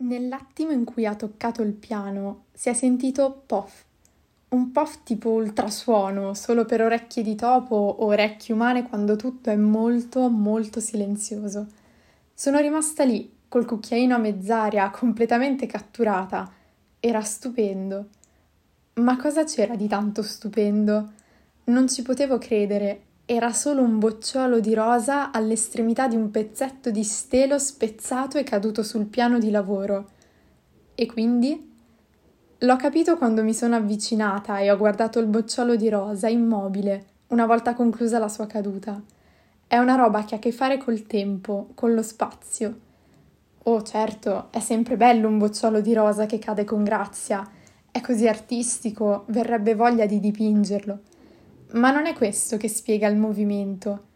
Nell'attimo in cui ha toccato il piano si è sentito pof, un pof tipo ultrasuono, solo per orecchie di topo o orecchie umane quando tutto è molto, molto silenzioso. Sono rimasta lì, col cucchiaino a mezz'aria, completamente catturata. Era stupendo. Ma cosa c'era di tanto stupendo? Non ci potevo credere era solo un bocciolo di rosa all'estremità di un pezzetto di stelo spezzato e caduto sul piano di lavoro. E quindi? L'ho capito quando mi sono avvicinata e ho guardato il bocciolo di rosa immobile, una volta conclusa la sua caduta. È una roba che ha a che fare col tempo, con lo spazio. Oh, certo, è sempre bello un bocciolo di rosa che cade con grazia. È così artistico, verrebbe voglia di dipingerlo. Ma non è questo che spiega il movimento.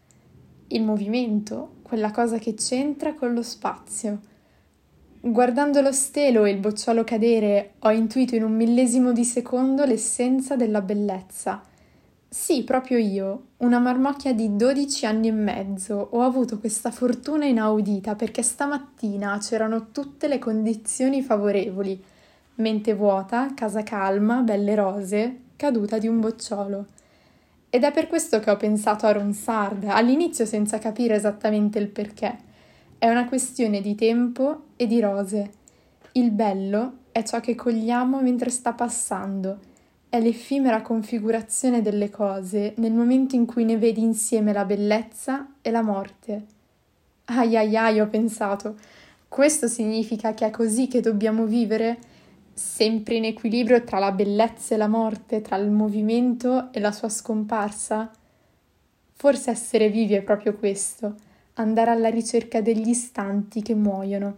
Il movimento, quella cosa che c'entra con lo spazio. Guardando lo stelo e il bocciolo cadere, ho intuito in un millesimo di secondo l'essenza della bellezza. Sì, proprio io, una marmocchia di 12 anni e mezzo, ho avuto questa fortuna inaudita perché stamattina c'erano tutte le condizioni favorevoli. Mente vuota, casa calma, belle rose, caduta di un bocciolo. Ed è per questo che ho pensato a Ronsard, all'inizio senza capire esattamente il perché. È una questione di tempo e di rose. Il bello è ciò che cogliamo mentre sta passando, è l'effimera configurazione delle cose nel momento in cui ne vedi insieme la bellezza e la morte. Ai ai ai, ho pensato, questo significa che è così che dobbiamo vivere? Sempre in equilibrio tra la bellezza e la morte, tra il movimento e la sua scomparsa? Forse essere vivi è proprio questo, andare alla ricerca degli istanti che muoiono.